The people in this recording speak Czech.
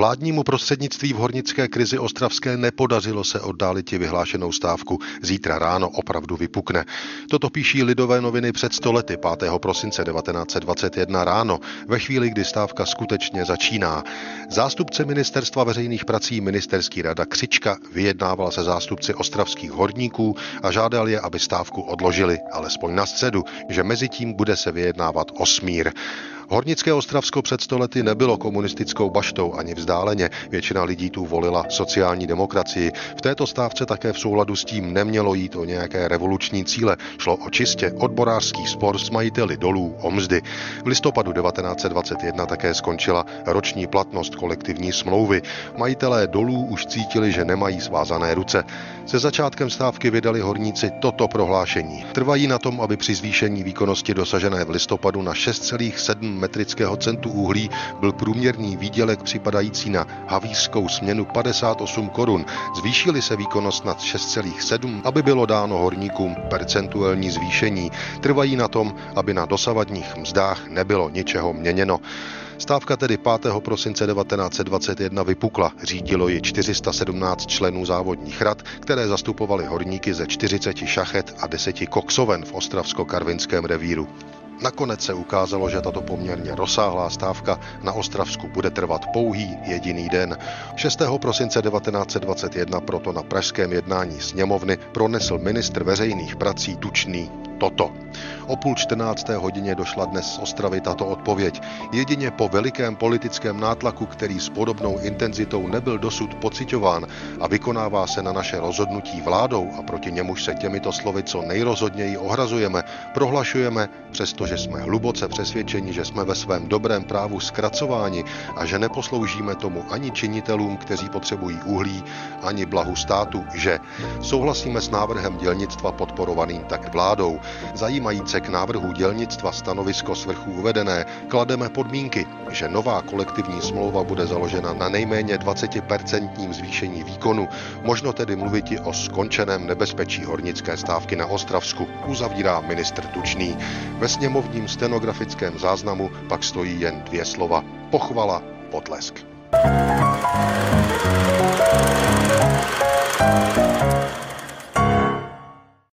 Vládnímu prostřednictví v hornické krizi ostravské nepodařilo se oddálit vyhlášenou stávku. Zítra ráno opravdu vypukne. Toto píší Lidové noviny před stolety 5. prosince 1921 ráno, ve chvíli, kdy stávka skutečně začíná. Zástupce ministerstva veřejných prací ministerský rada Křička vyjednával se zástupci ostravských horníků a žádal je, aby stávku odložili, alespoň na středu, že mezi tím bude se vyjednávat o smír. Hornické Ostravsko před stolety nebylo komunistickou baštou ani vzdáleně. Většina lidí tu volila sociální demokracii. V této stávce také v souladu s tím nemělo jít o nějaké revoluční cíle. Šlo o čistě odborářský spor s majiteli dolů o mzdy. V listopadu 1921 také skončila roční platnost kolektivní smlouvy. Majitelé dolů už cítili, že nemají svázané ruce. Se začátkem stávky vydali horníci toto prohlášení. Trvají na tom, aby při zvýšení výkonnosti dosažené v listopadu na 6,7 metrického centu uhlí byl průměrný výdělek připadající na havířskou směnu 58 korun. Zvýšili se výkonnost nad 6,7, aby bylo dáno horníkům percentuální zvýšení. Trvají na tom, aby na dosavadních mzdách nebylo ničeho měněno. Stávka tedy 5. prosince 1921 vypukla. Řídilo ji 417 členů závodních rad, které zastupovali horníky ze 40 šachet a 10 koksoven v Ostravsko-Karvinském revíru. Nakonec se ukázalo, že tato poměrně rozsáhlá stávka na Ostravsku bude trvat pouhý jediný den. 6. prosince 1921 proto na pražském jednání sněmovny pronesl ministr veřejných prací Tučný toto. O půl čtrnácté hodině došla dnes z Ostravy tato odpověď. Jedině po velikém politickém nátlaku, který s podobnou intenzitou nebyl dosud pocitován a vykonává se na naše rozhodnutí vládou a proti němuž se těmito slovy co nejrozhodněji ohrazujeme, prohlašujeme, přestože jsme hluboce přesvědčeni, že jsme ve svém dobrém právu zkracováni a že neposloužíme tomu ani činitelům, kteří potřebují uhlí, ani blahu státu, že souhlasíme s návrhem dělnictva podporovaným tak vládou. Zajímajíce k návrhu dělnictva stanovisko svrchu uvedené klademe podmínky, že nová kolektivní smlouva bude založena na nejméně 20% zvýšení výkonu, možno tedy mluvit i o skončeném nebezpečí hornické stávky na Ostravsku, uzavírá ministr Tučný. Ve sněmovním stenografickém záznamu pak stojí jen dvě slova. Pochvala, potlesk. thank you